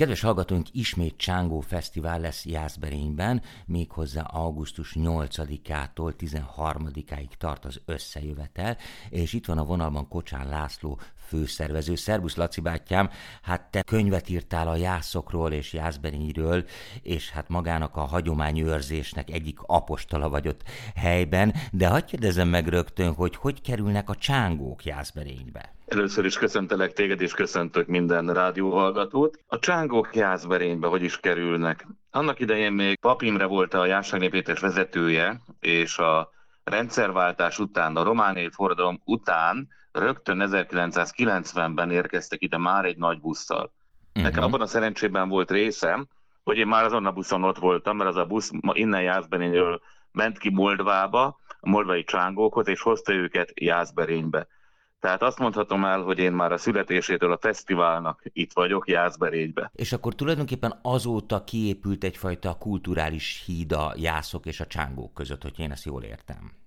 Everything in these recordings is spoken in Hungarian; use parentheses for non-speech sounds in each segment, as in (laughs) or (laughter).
Kedves hallgatóink, ismét Csángó Fesztivál lesz Jászberényben, méghozzá augusztus 8-ától 13-áig tart az összejövetel, és itt van a vonalban Kocsán László főszervező. Szerbusz Laci bátyám, hát te könyvet írtál a jászokról és Jászberényről, és hát magának a hagyományőrzésnek egyik apostola vagy ott helyben, de hagyd kérdezem meg rögtön, hogy hogy kerülnek a csángók Jászberénybe? Először is köszöntelek téged, és köszöntök minden rádióhallgatót. A csángók Jászberénybe hogy is kerülnek? Annak idején még Papimre volt a Jászságnépétes vezetője, és a rendszerváltás után, a romániai forradalom után rögtön 1990-ben érkeztek ide már egy nagy busszal. Uh-huh. Nekem abban a szerencsében volt részem, hogy én már azon a buszon ott voltam, mert az a busz innen Jászberényről ment ki Moldvába, a moldvai csángókhoz, és hozta őket Jászberénybe. Tehát azt mondhatom el, hogy én már a születésétől a fesztiválnak itt vagyok, Jászberénybe. És akkor tulajdonképpen azóta kiépült egyfajta kulturális híd a jászok és a csángók között, hogy én ezt jól értem.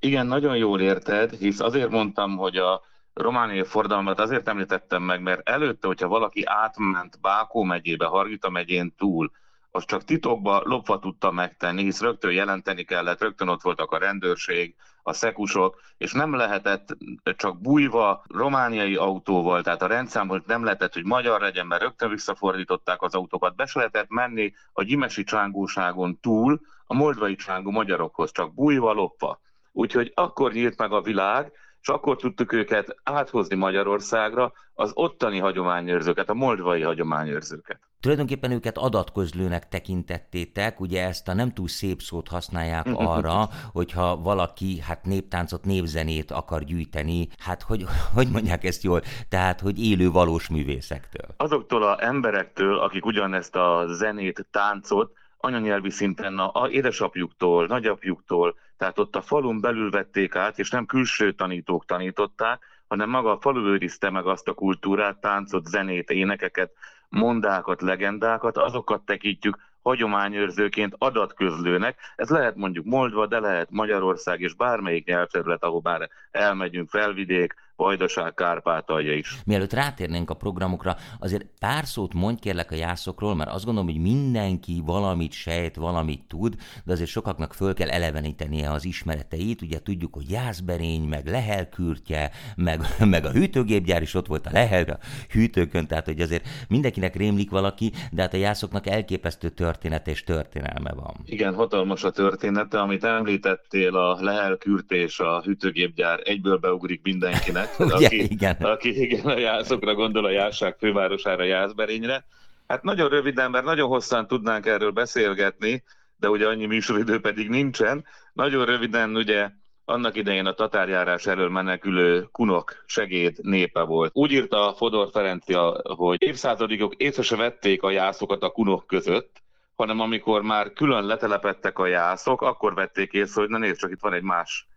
Igen, nagyon jól érted, hisz azért mondtam, hogy a romániai fordalmat azért említettem meg, mert előtte, hogyha valaki átment Bákó megyébe, Hargita megyén túl, az csak titokba lopva tudta megtenni, hisz rögtön jelenteni kellett, rögtön ott voltak a rendőrség, a szekusok, és nem lehetett csak bújva romániai autóval, tehát a rendszámot nem lehetett, hogy magyar legyen, mert rögtön visszafordították az autókat, be se lehetett menni a gyimesi csángóságon túl a moldvai csángó magyarokhoz, csak bújva, lopva. Úgyhogy akkor nyílt meg a világ, és akkor tudtuk őket áthozni Magyarországra, az ottani hagyományőrzőket, a moldvai hagyományőrzőket. Tulajdonképpen őket adatközlőnek tekintettétek, ugye ezt a nem túl szép szót használják (laughs) arra, hogyha valaki hát néptáncot, népzenét akar gyűjteni, hát hogy, hogy mondják ezt jól, tehát hogy élő valós művészektől. Azoktól a emberektől, akik ugyanezt a zenét, táncot anyanyelvi szinten a, a édesapjuktól, nagyapjuktól, tehát ott a falun belül vették át, és nem külső tanítók tanították, hanem maga a falu őrizte meg azt a kultúrát, táncot, zenét, énekeket, mondákat, legendákat, azokat tekintjük hagyományőrzőként adatközlőnek. Ez lehet mondjuk Moldva, de lehet Magyarország és bármelyik nyelvterület, ahol bár elmegyünk, felvidék, Vajdaság, Kárpátalja is. Mielőtt rátérnénk a programokra, azért pár szót mondj kérlek a jászokról, mert azt gondolom, hogy mindenki valamit sejt, valamit tud, de azért sokaknak föl kell elevenítenie az ismereteit. Ugye tudjuk, hogy jászberény, meg lehelkürtje, meg, (laughs) meg a hűtőgépgyár is ott volt a lehel a hűtőkön, tehát hogy azért mindenkinek rémlik valaki, de hát a jászoknak elképesztő történet és történelme van. Igen, hatalmas a története, amit említettél, a lehelkürt és a hűtőgépgyár egyből beugrik mindenkinek. Ugye, aki, igen. aki igen, a jászokra gondol, a Jásság fővárosára, Jászberényre. Hát nagyon röviden, mert nagyon hosszan tudnánk erről beszélgetni, de ugye annyi műsoridő pedig nincsen. Nagyon röviden ugye annak idején a tatárjárás elől menekülő kunok segéd népe volt. Úgy írta Fodor Ferencia, hogy évszázadikok észre se vették a jászokat a kunok között, hanem amikor már külön letelepettek a jászok, akkor vették észre, hogy na nézd, csak itt van egy más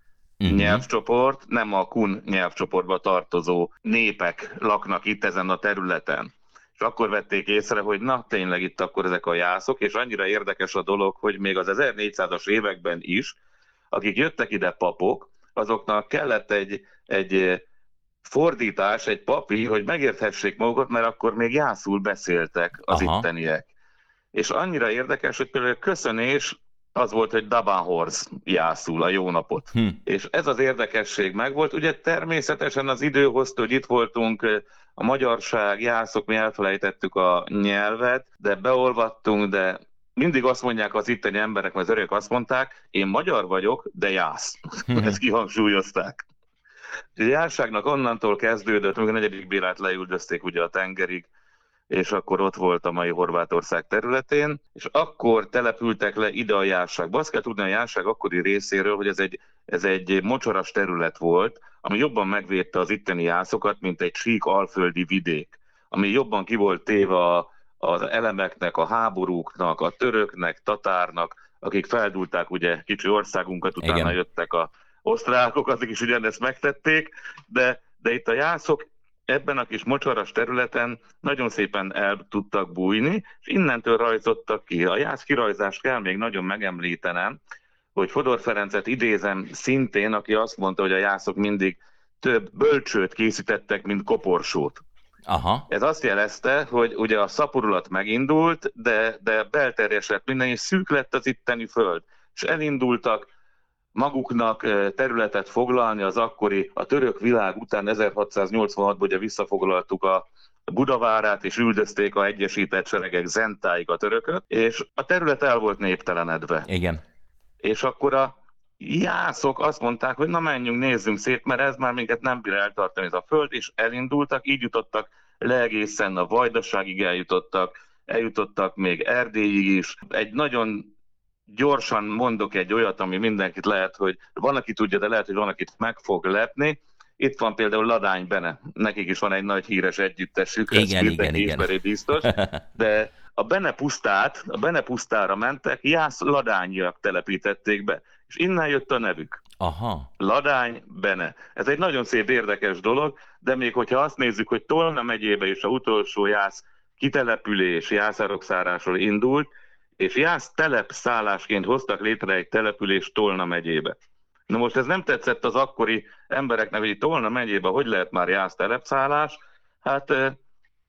uh-huh. nyelvcsoport, nem a kun nyelvcsoportba tartozó népek laknak itt ezen a területen. És akkor vették észre, hogy na tényleg itt akkor ezek a jászok, és annyira érdekes a dolog, hogy még az 1400-as években is, akik jöttek ide papok, azoknak kellett egy, egy fordítás, egy papír, hogy megérthessék magukat, mert akkor még jászul beszéltek az Aha. itteniek. És annyira érdekes, hogy például a köszönés az volt, hogy Dabanhorz jászul a jó napot. Hm. És ez az érdekesség megvolt. Ugye természetesen az idő hozta, hogy itt voltunk, a magyarság, jászok, mi elfelejtettük a nyelvet, de beolvattunk, de mindig azt mondják az itteni emberek, mert az örök azt mondták, én magyar vagyok, de jász. Hm. Ezt kihangsúlyozták. A járságnak onnantól kezdődött, amikor a negyedik Bélát leüldözték ugye a tengerig, és akkor ott volt a mai Horvátország területén, és akkor települtek le ide a járságba. Azt kell tudni a járság akkori részéről, hogy ez egy, ez egy mocsaras terület volt, ami jobban megvédte az itteni jászokat, mint egy sík alföldi vidék, ami jobban ki volt téve az elemeknek, a háborúknak, a töröknek, tatárnak, akik feldulták ugye kicsi országunkat, utána Igen. jöttek a osztrákok, azok is ugyanezt megtették, de, de itt a jászok ebben a kis mocsaras területen nagyon szépen el tudtak bújni, és innentől rajzottak ki. A jász kirajzást kell még nagyon megemlítenem, hogy Fodor Ferencet idézem szintén, aki azt mondta, hogy a jászok mindig több bölcsőt készítettek, mint koporsót. Aha. Ez azt jelezte, hogy ugye a szaporulat megindult, de, de belterjesett minden, és szűk lett az itteni föld. És elindultak maguknak területet foglalni az akkori, a török világ után 1686-ban ugye visszafoglaltuk a Budavárát, és üldözték a egyesített seregek zentáig a törököt, és a terület el volt néptelenedve. Igen. És akkor a jászok azt mondták, hogy na menjünk, nézzünk szét, mert ez már minket nem bír eltartani ez a föld, és elindultak, így jutottak le egészen a Vajdaságig eljutottak, eljutottak még Erdélyig is. Egy nagyon gyorsan mondok egy olyat, ami mindenkit lehet, hogy van, aki tudja, de lehet, hogy van, akit meg fog lepni. Itt van például Ladány Bene, nekik is van egy nagy híres együttesük, igen, ez igen, igen. biztos, (laughs) de a Bene pusztát, a Bene pusztára mentek, Jász Ladányiak telepítették be, és innen jött a nevük. Aha. Ladány Bene. Ez egy nagyon szép, érdekes dolog, de még hogyha azt nézzük, hogy Tolna megyébe is a utolsó Jász kitelepülés Jászárokszárásról indult, és Jász telepszállásként hoztak létre egy települést Tolna megyébe. Na most ez nem tetszett az akkori embereknek, hogy Tolna megyébe hogy lehet már Jász telepszállás, hát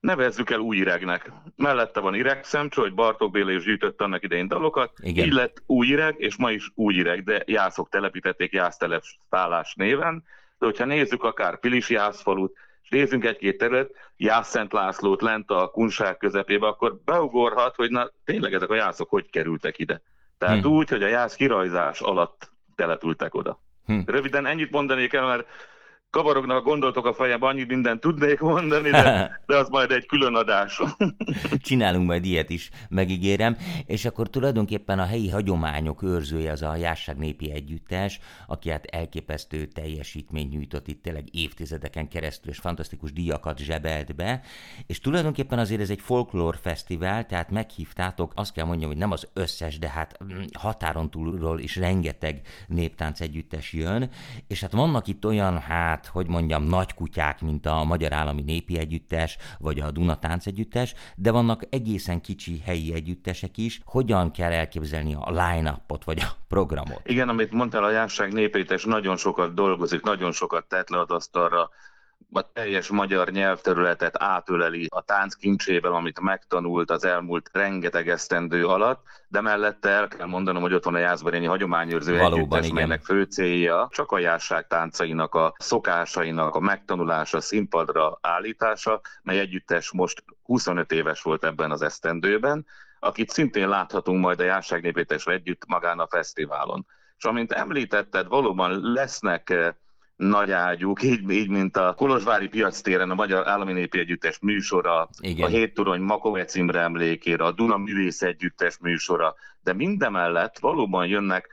nevezzük el új iregnek. Mellette van Iregszemcső, hogy Bartók Béla is gyűjtött annak idején dalokat, Igen. így lett új ireg, és ma is új ireg, de jászok telepítették telepszállás néven, de hogyha nézzük akár Pilis Jászfalut, nézzünk egy-két terület, Jász Szent Lászlót lent a kunság közepébe, akkor beugorhat, hogy na tényleg ezek a jászok hogy kerültek ide. Tehát hm. úgy, hogy a jász kirajzás alatt települtek oda. Hm. Röviden ennyit mondanék el, mert kavarognak a gondolatok a fejembe, annyit mindent tudnék mondani, de, (laughs) de az majd egy külön adás. (laughs) Csinálunk majd ilyet is, megígérem. És akkor tulajdonképpen a helyi hagyományok őrzője az a Jásság Népi Együttes, aki hát elképesztő teljesítményt nyújtott itt tényleg évtizedeken keresztül, és fantasztikus díjakat zsebelt be. És tulajdonképpen azért ez egy folklór fesztivál, tehát meghívtátok, azt kell mondjam, hogy nem az összes, de hát mm, határon túlról is rengeteg néptánc együttes jön, és hát vannak itt olyan, hát hát, hogy mondjam, nagy kutyák, mint a Magyar Állami Népi Együttes, vagy a Duna Tánc Együttes, de vannak egészen kicsi helyi együttesek is. Hogyan kell elképzelni a line-upot, vagy a programot? Igen, amit mondtál, a Jásság Népétes nagyon sokat dolgozik, nagyon sokat tett le az asztalra, a teljes magyar nyelvterületet átöleli a tánc kincsével, amit megtanult az elmúlt rengeteg esztendő alatt, de mellette el kell mondanom, hogy ott van a Jászberényi Hagyományőrző Valóban, Együttes, melynek fő célja csak a jásság táncainak, a szokásainak a megtanulása, színpadra állítása, mely együttes most 25 éves volt ebben az esztendőben, akit szintén láthatunk majd a Jásságnépétesre együtt magán a fesztiválon. És amint említetted, valóban lesznek eh, nagy ágyúk, (laughs) így, így mint a Kolozsvári piac téren a Magyar Állami Népi Együttes műsora, Igen. a Héttorony Makovec Imre emlékére, a Duna Művész Együttes műsora, de mindemellett valóban jönnek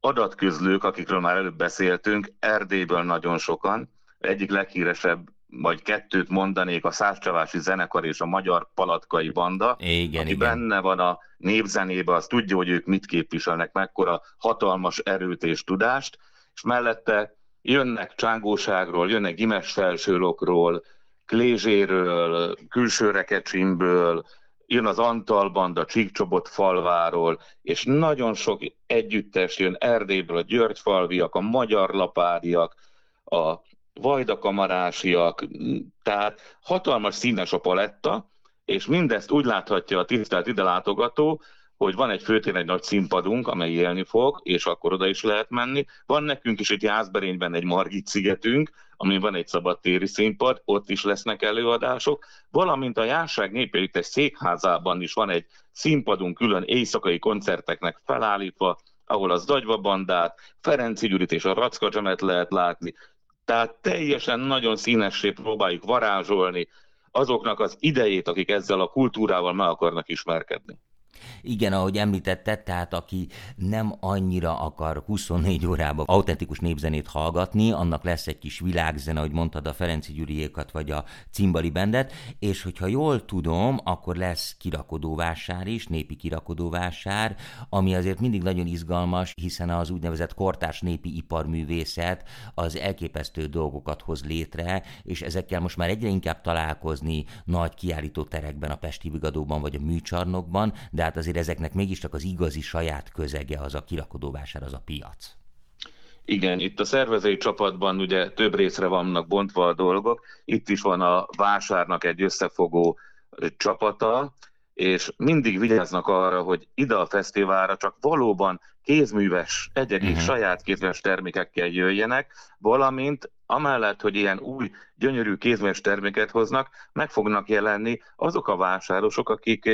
adatközlők, akikről már előbb beszéltünk, Erdélyből nagyon sokan, egyik leghíresebb vagy kettőt mondanék, a Százcsavási zenekar és a Magyar Palatkai Banda, igen, aki igen. benne van a népzenébe, az tudja, hogy ők mit képviselnek, mekkora hatalmas erőt és tudást, és mellette jönnek Csángóságról, jönnek Gimes felsőlokról, Klézséről, külső jön az Antal banda Csíkcsobot falváról, és nagyon sok együttes jön Erdélyből, a Györgyfalviak, a Magyar Lapádiak, a Vajdakamarásiak, tehát hatalmas színes a paletta, és mindezt úgy láthatja a tisztelt ide látogató, hogy van egy főtér, egy nagy színpadunk, amely élni fog, és akkor oda is lehet menni. Van nekünk is egy Jászberényben egy Margit szigetünk, ami van egy szabadtéri színpad, ott is lesznek előadások, valamint a Járság Népjelítés székházában is van egy színpadunk külön éjszakai koncerteknek felállítva, ahol az Dagyva bandát, Ferenci Gyurit és a Racka Zsemet lehet látni. Tehát teljesen nagyon színessé próbáljuk varázsolni azoknak az idejét, akik ezzel a kultúrával meg akarnak ismerkedni. Igen, ahogy említetted, tehát aki nem annyira akar 24 órában autentikus népzenét hallgatni, annak lesz egy kis világzene, ahogy mondtad, a Ferenci Gyuriékat vagy a Cimbali Bendet, és hogyha jól tudom, akkor lesz kirakodóvásár is, népi kirakodóvásár, ami azért mindig nagyon izgalmas, hiszen az úgynevezett kortárs népi iparművészet az elképesztő dolgokat hoz létre, és ezekkel most már egyre inkább találkozni nagy kiállító terekben, a Pesti Vigadóban vagy a műcsarnokban, de hát azért ezeknek mégiscsak az igazi saját közege az a kirakodóvásár, az a piac. Igen, itt a szervezői csapatban ugye több részre vannak bontva a dolgok. Itt is van a vásárnak egy összefogó csapata, és mindig vigyáznak arra, hogy ide a fesztiválra csak valóban kézműves, egyedi, uh-huh. saját kézműves termékekkel jöjjenek, valamint amellett, hogy ilyen új, gyönyörű kézműves terméket hoznak, meg fognak jelenni azok a vásárosok, akik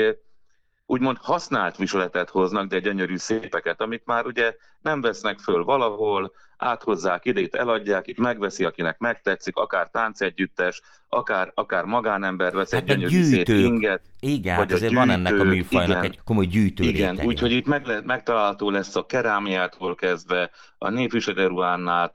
úgymond használt viseletet hoznak, de gyönyörű szépeket, amit már ugye nem vesznek föl valahol, áthozzák ide, itt eladják, itt megveszi, akinek megtetszik, akár táncegyüttes, akár, akár magánember vesz hát egy gyönyörű szép inget. Igen, vagy hát azért gyűjtők, van ennek a műfajnak igen, egy komoly gyűjtő Igen, úgyhogy itt meg megtalálható lesz a kerámiától kezdve, a népviselőruhán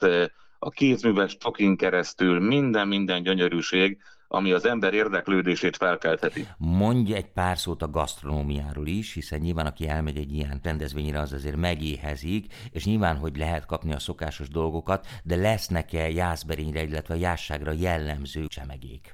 a kézműves tokin keresztül, minden-minden gyönyörűség, ami az ember érdeklődését felkeltheti. Mondj egy pár szót a gasztronómiáról is, hiszen nyilván aki elmegy egy ilyen rendezvényre, az azért megéhezik, és nyilván, hogy lehet kapni a szokásos dolgokat, de lesznek-e jászberényre, illetve a jásságra jellemző csemegék?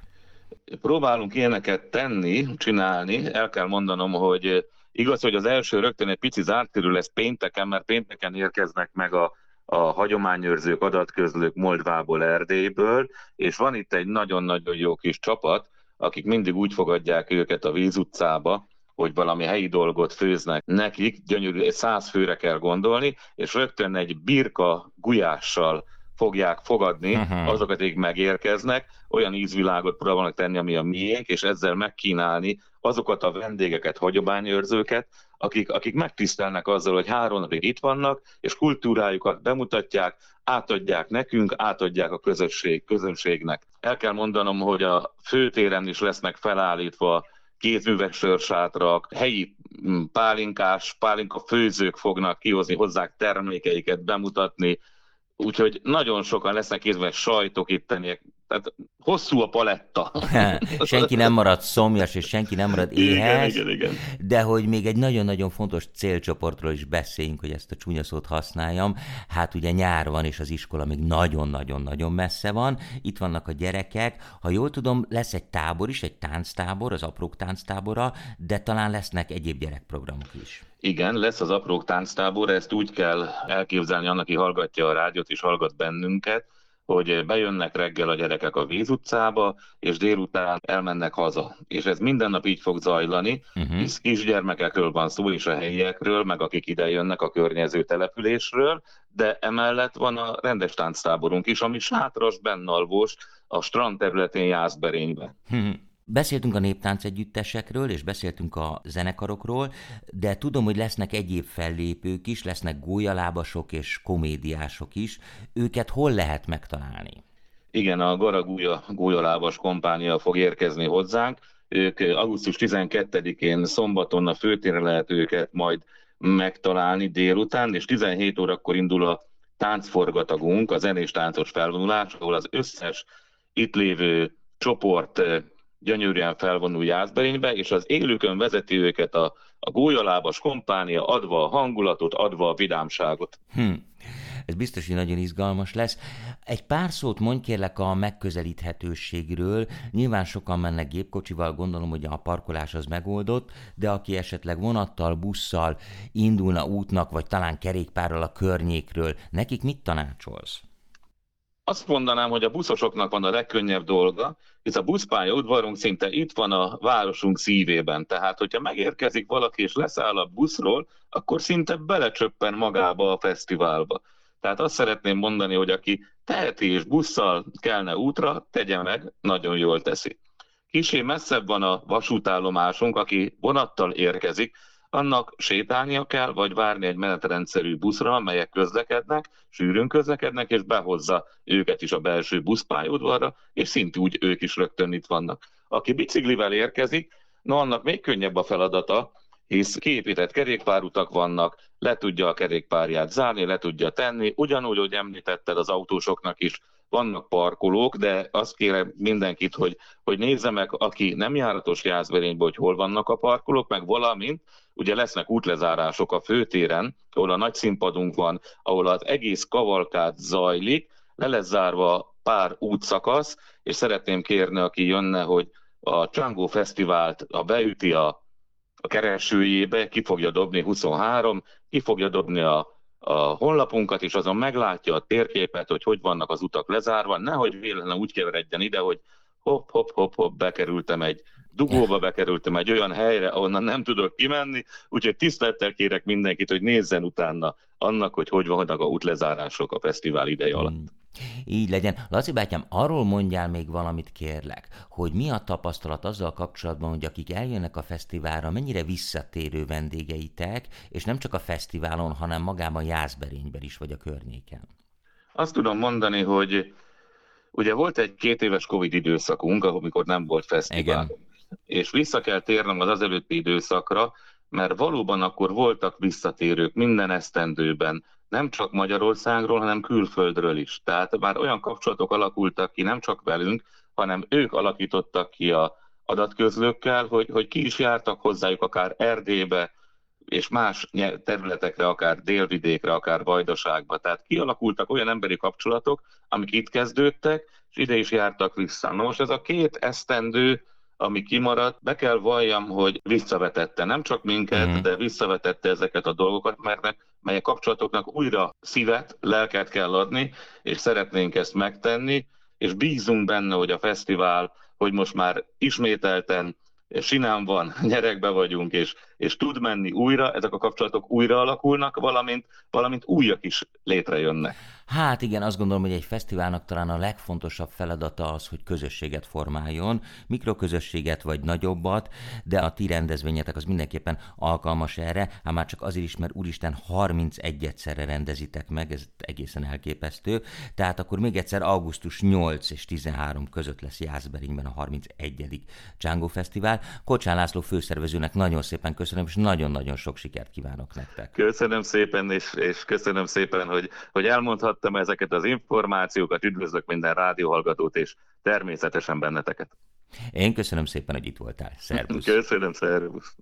Próbálunk ilyeneket tenni, csinálni. El kell mondanom, hogy igaz, hogy az első rögtön egy pici zárt körül lesz pénteken, mert pénteken érkeznek meg a a hagyományőrzők, adatközlők Moldvából, Erdélyből, és van itt egy nagyon-nagyon jó kis csapat, akik mindig úgy fogadják őket a víz utcába, hogy valami helyi dolgot főznek nekik, gyönyörű, egy száz főre kell gondolni, és rögtön egy birka gulyással fogják fogadni uh-huh. azokat, akik megérkeznek, olyan ízvilágot próbálnak tenni, ami a miénk, és ezzel megkínálni azokat a vendégeket, hagyományőrzőket, akik, akik megtisztelnek azzal, hogy három napig itt vannak, és kultúrájukat bemutatják, átadják nekünk, átadják a közösség, közönségnek. El kell mondanom, hogy a főtéren is lesznek felállítva kézműves sörsátrak, helyi pálinkás, pálinka főzők fognak kihozni hozzák termékeiket, bemutatni, úgyhogy nagyon sokan lesznek kézműves sajtok itteniek, tehát hosszú a paletta. (laughs) senki nem marad szomjas, és senki nem marad éhes. Igen, igen, igen. De hogy még egy nagyon-nagyon fontos célcsoportról is beszéljünk, hogy ezt a csúnya szót használjam. Hát ugye nyár van, és az iskola még nagyon-nagyon-nagyon messze van. Itt vannak a gyerekek. Ha jól tudom, lesz egy tábor is, egy tánctábor, az aprók tánctábora, de talán lesznek egyéb gyerekprogramok is. Igen, lesz az aprók tánctábor, ezt úgy kell elképzelni annak, aki hallgatja a rádiót és hallgat bennünket, hogy bejönnek reggel a gyerekek a víz utcába, és délután elmennek haza. És ez minden nap így fog zajlani, uh-huh. hisz kisgyermekekről van szó, és a helyiekről, meg akik ide jönnek a környező településről, de emellett van a rendes tánctáborunk is, ami sátras bennalvós a strand területén Jászberényben. Uh-huh. Beszéltünk a néptánc együttesekről, és beszéltünk a zenekarokról, de tudom, hogy lesznek egyéb fellépők is, lesznek gólyalábasok és komédiások is. Őket hol lehet megtalálni? Igen, a Garagúja gólyalábas kompánia fog érkezni hozzánk. Ők augusztus 12-én szombaton a főtérre lehet őket majd megtalálni délután, és 17 órakor indul a táncforgatagunk, a zenés táncos felvonulás, ahol az összes itt lévő csoport gyönyörűen felvonul Jászberénybe, és az élőkön vezeti őket a, a gólyalábas kompánia, adva a hangulatot, adva a vidámságot. Hm. Ez biztos, hogy nagyon izgalmas lesz. Egy pár szót mondj kérlek a megközelíthetőségről. Nyilván sokan mennek gépkocsival, gondolom, hogy a parkolás az megoldott, de aki esetleg vonattal, busszal indulna útnak, vagy talán kerékpárral a környékről, nekik mit tanácsolsz? Azt mondanám, hogy a buszosoknak van a legkönnyebb dolga, hisz a buszpálya udvarunk szinte itt van a városunk szívében. Tehát, hogyha megérkezik valaki és leszáll a buszról, akkor szinte belecsöppen magába a fesztiválba. Tehát azt szeretném mondani, hogy aki teheti és busszal kelne útra, tegye meg, nagyon jól teszi. Kisé messzebb van a vasútállomásunk, aki vonattal érkezik, annak sétálnia kell, vagy várni egy menetrendszerű buszra, amelyek közlekednek, sűrűn közlekednek, és behozza őket is a belső buszpályaudvarra, és szintúgy ők is rögtön itt vannak. Aki biciklivel érkezik, no annak még könnyebb a feladata, hisz kiépített kerékpárutak vannak, le tudja a kerékpárját zárni, le tudja tenni, ugyanúgy, hogy említetted az autósoknak is, vannak parkolók, de azt kérem mindenkit, hogy, hogy nézze meg, aki nem járatos Jászberényben, hogy hol vannak a parkolók, meg valamint ugye lesznek útlezárások a főtéren, ahol a nagy színpadunk van, ahol az egész kavalkát zajlik, le lesz zárva pár útszakasz, és szeretném kérni, aki jönne, hogy a Csangó Fesztivált, a beüti a, a keresőjébe, ki fogja dobni 23, ki fogja dobni a a honlapunkat, és azon meglátja a térképet, hogy hogy vannak az utak lezárva, nehogy véletlenül úgy keveredjen ide, hogy hopp, hopp, hopp, hopp, bekerültem egy dugóba, bekerültem egy olyan helyre, ahonnan nem tudok kimenni, úgyhogy tisztelettel kérek mindenkit, hogy nézzen utána annak, hogy hogy vannak a útlezárások a fesztivál ideje alatt. Hmm. Így legyen. Laci bátyám, arról mondjál még valamit kérlek, hogy mi a tapasztalat azzal kapcsolatban, hogy akik eljönnek a fesztiválra, mennyire visszatérő vendégeitek, és nem csak a fesztiválon, hanem magában Jászberényben is, vagy a környéken. Azt tudom mondani, hogy ugye volt egy két éves Covid időszakunk, amikor nem volt fesztivál. Igen. És vissza kell térnem az az előtti időszakra, mert valóban akkor voltak visszatérők minden esztendőben, nem csak Magyarországról, hanem külföldről is. Tehát már olyan kapcsolatok alakultak ki, nem csak velünk, hanem ők alakítottak ki a adatközlőkkel, hogy, hogy ki is jártak hozzájuk akár Erdélybe, és más területekre, akár délvidékre, akár vajdaságba. Tehát kialakultak olyan emberi kapcsolatok, amik itt kezdődtek, és ide is jártak vissza. Na most ez a két esztendő, ami kimaradt, be kell valljam, hogy visszavetette nem csak minket, uh-huh. de visszavetette ezeket a dolgokat, mert melyek kapcsolatoknak újra szívet, lelket kell adni, és szeretnénk ezt megtenni, és bízunk benne, hogy a fesztivál, hogy most már ismételten sinán van, (laughs) nyerekbe vagyunk, és, és tud menni újra, ezek a kapcsolatok újra alakulnak, valamint, valamint újak is létrejönnek. Hát igen, azt gondolom, hogy egy fesztiválnak talán a legfontosabb feladata az, hogy közösséget formáljon, mikroközösséget vagy nagyobbat, de a ti rendezvényetek az mindenképpen alkalmas erre, hát már csak azért is, mert úristen 31 egyszerre rendezitek meg, ez egészen elképesztő, tehát akkor még egyszer augusztus 8 és 13 között lesz Jászberényben a 31. Django Fesztivál. Kocsán László főszervezőnek nagyon szépen köszönöm, és nagyon-nagyon sok sikert kívánok nektek. Köszönöm szépen, és, és köszönöm szépen, hogy, hogy elmondhat hallgattam ezeket az információkat, üdvözlök minden rádióhallgatót, és természetesen benneteket. Én köszönöm szépen, hogy itt voltál. Szervusz! Köszönöm, szervusz!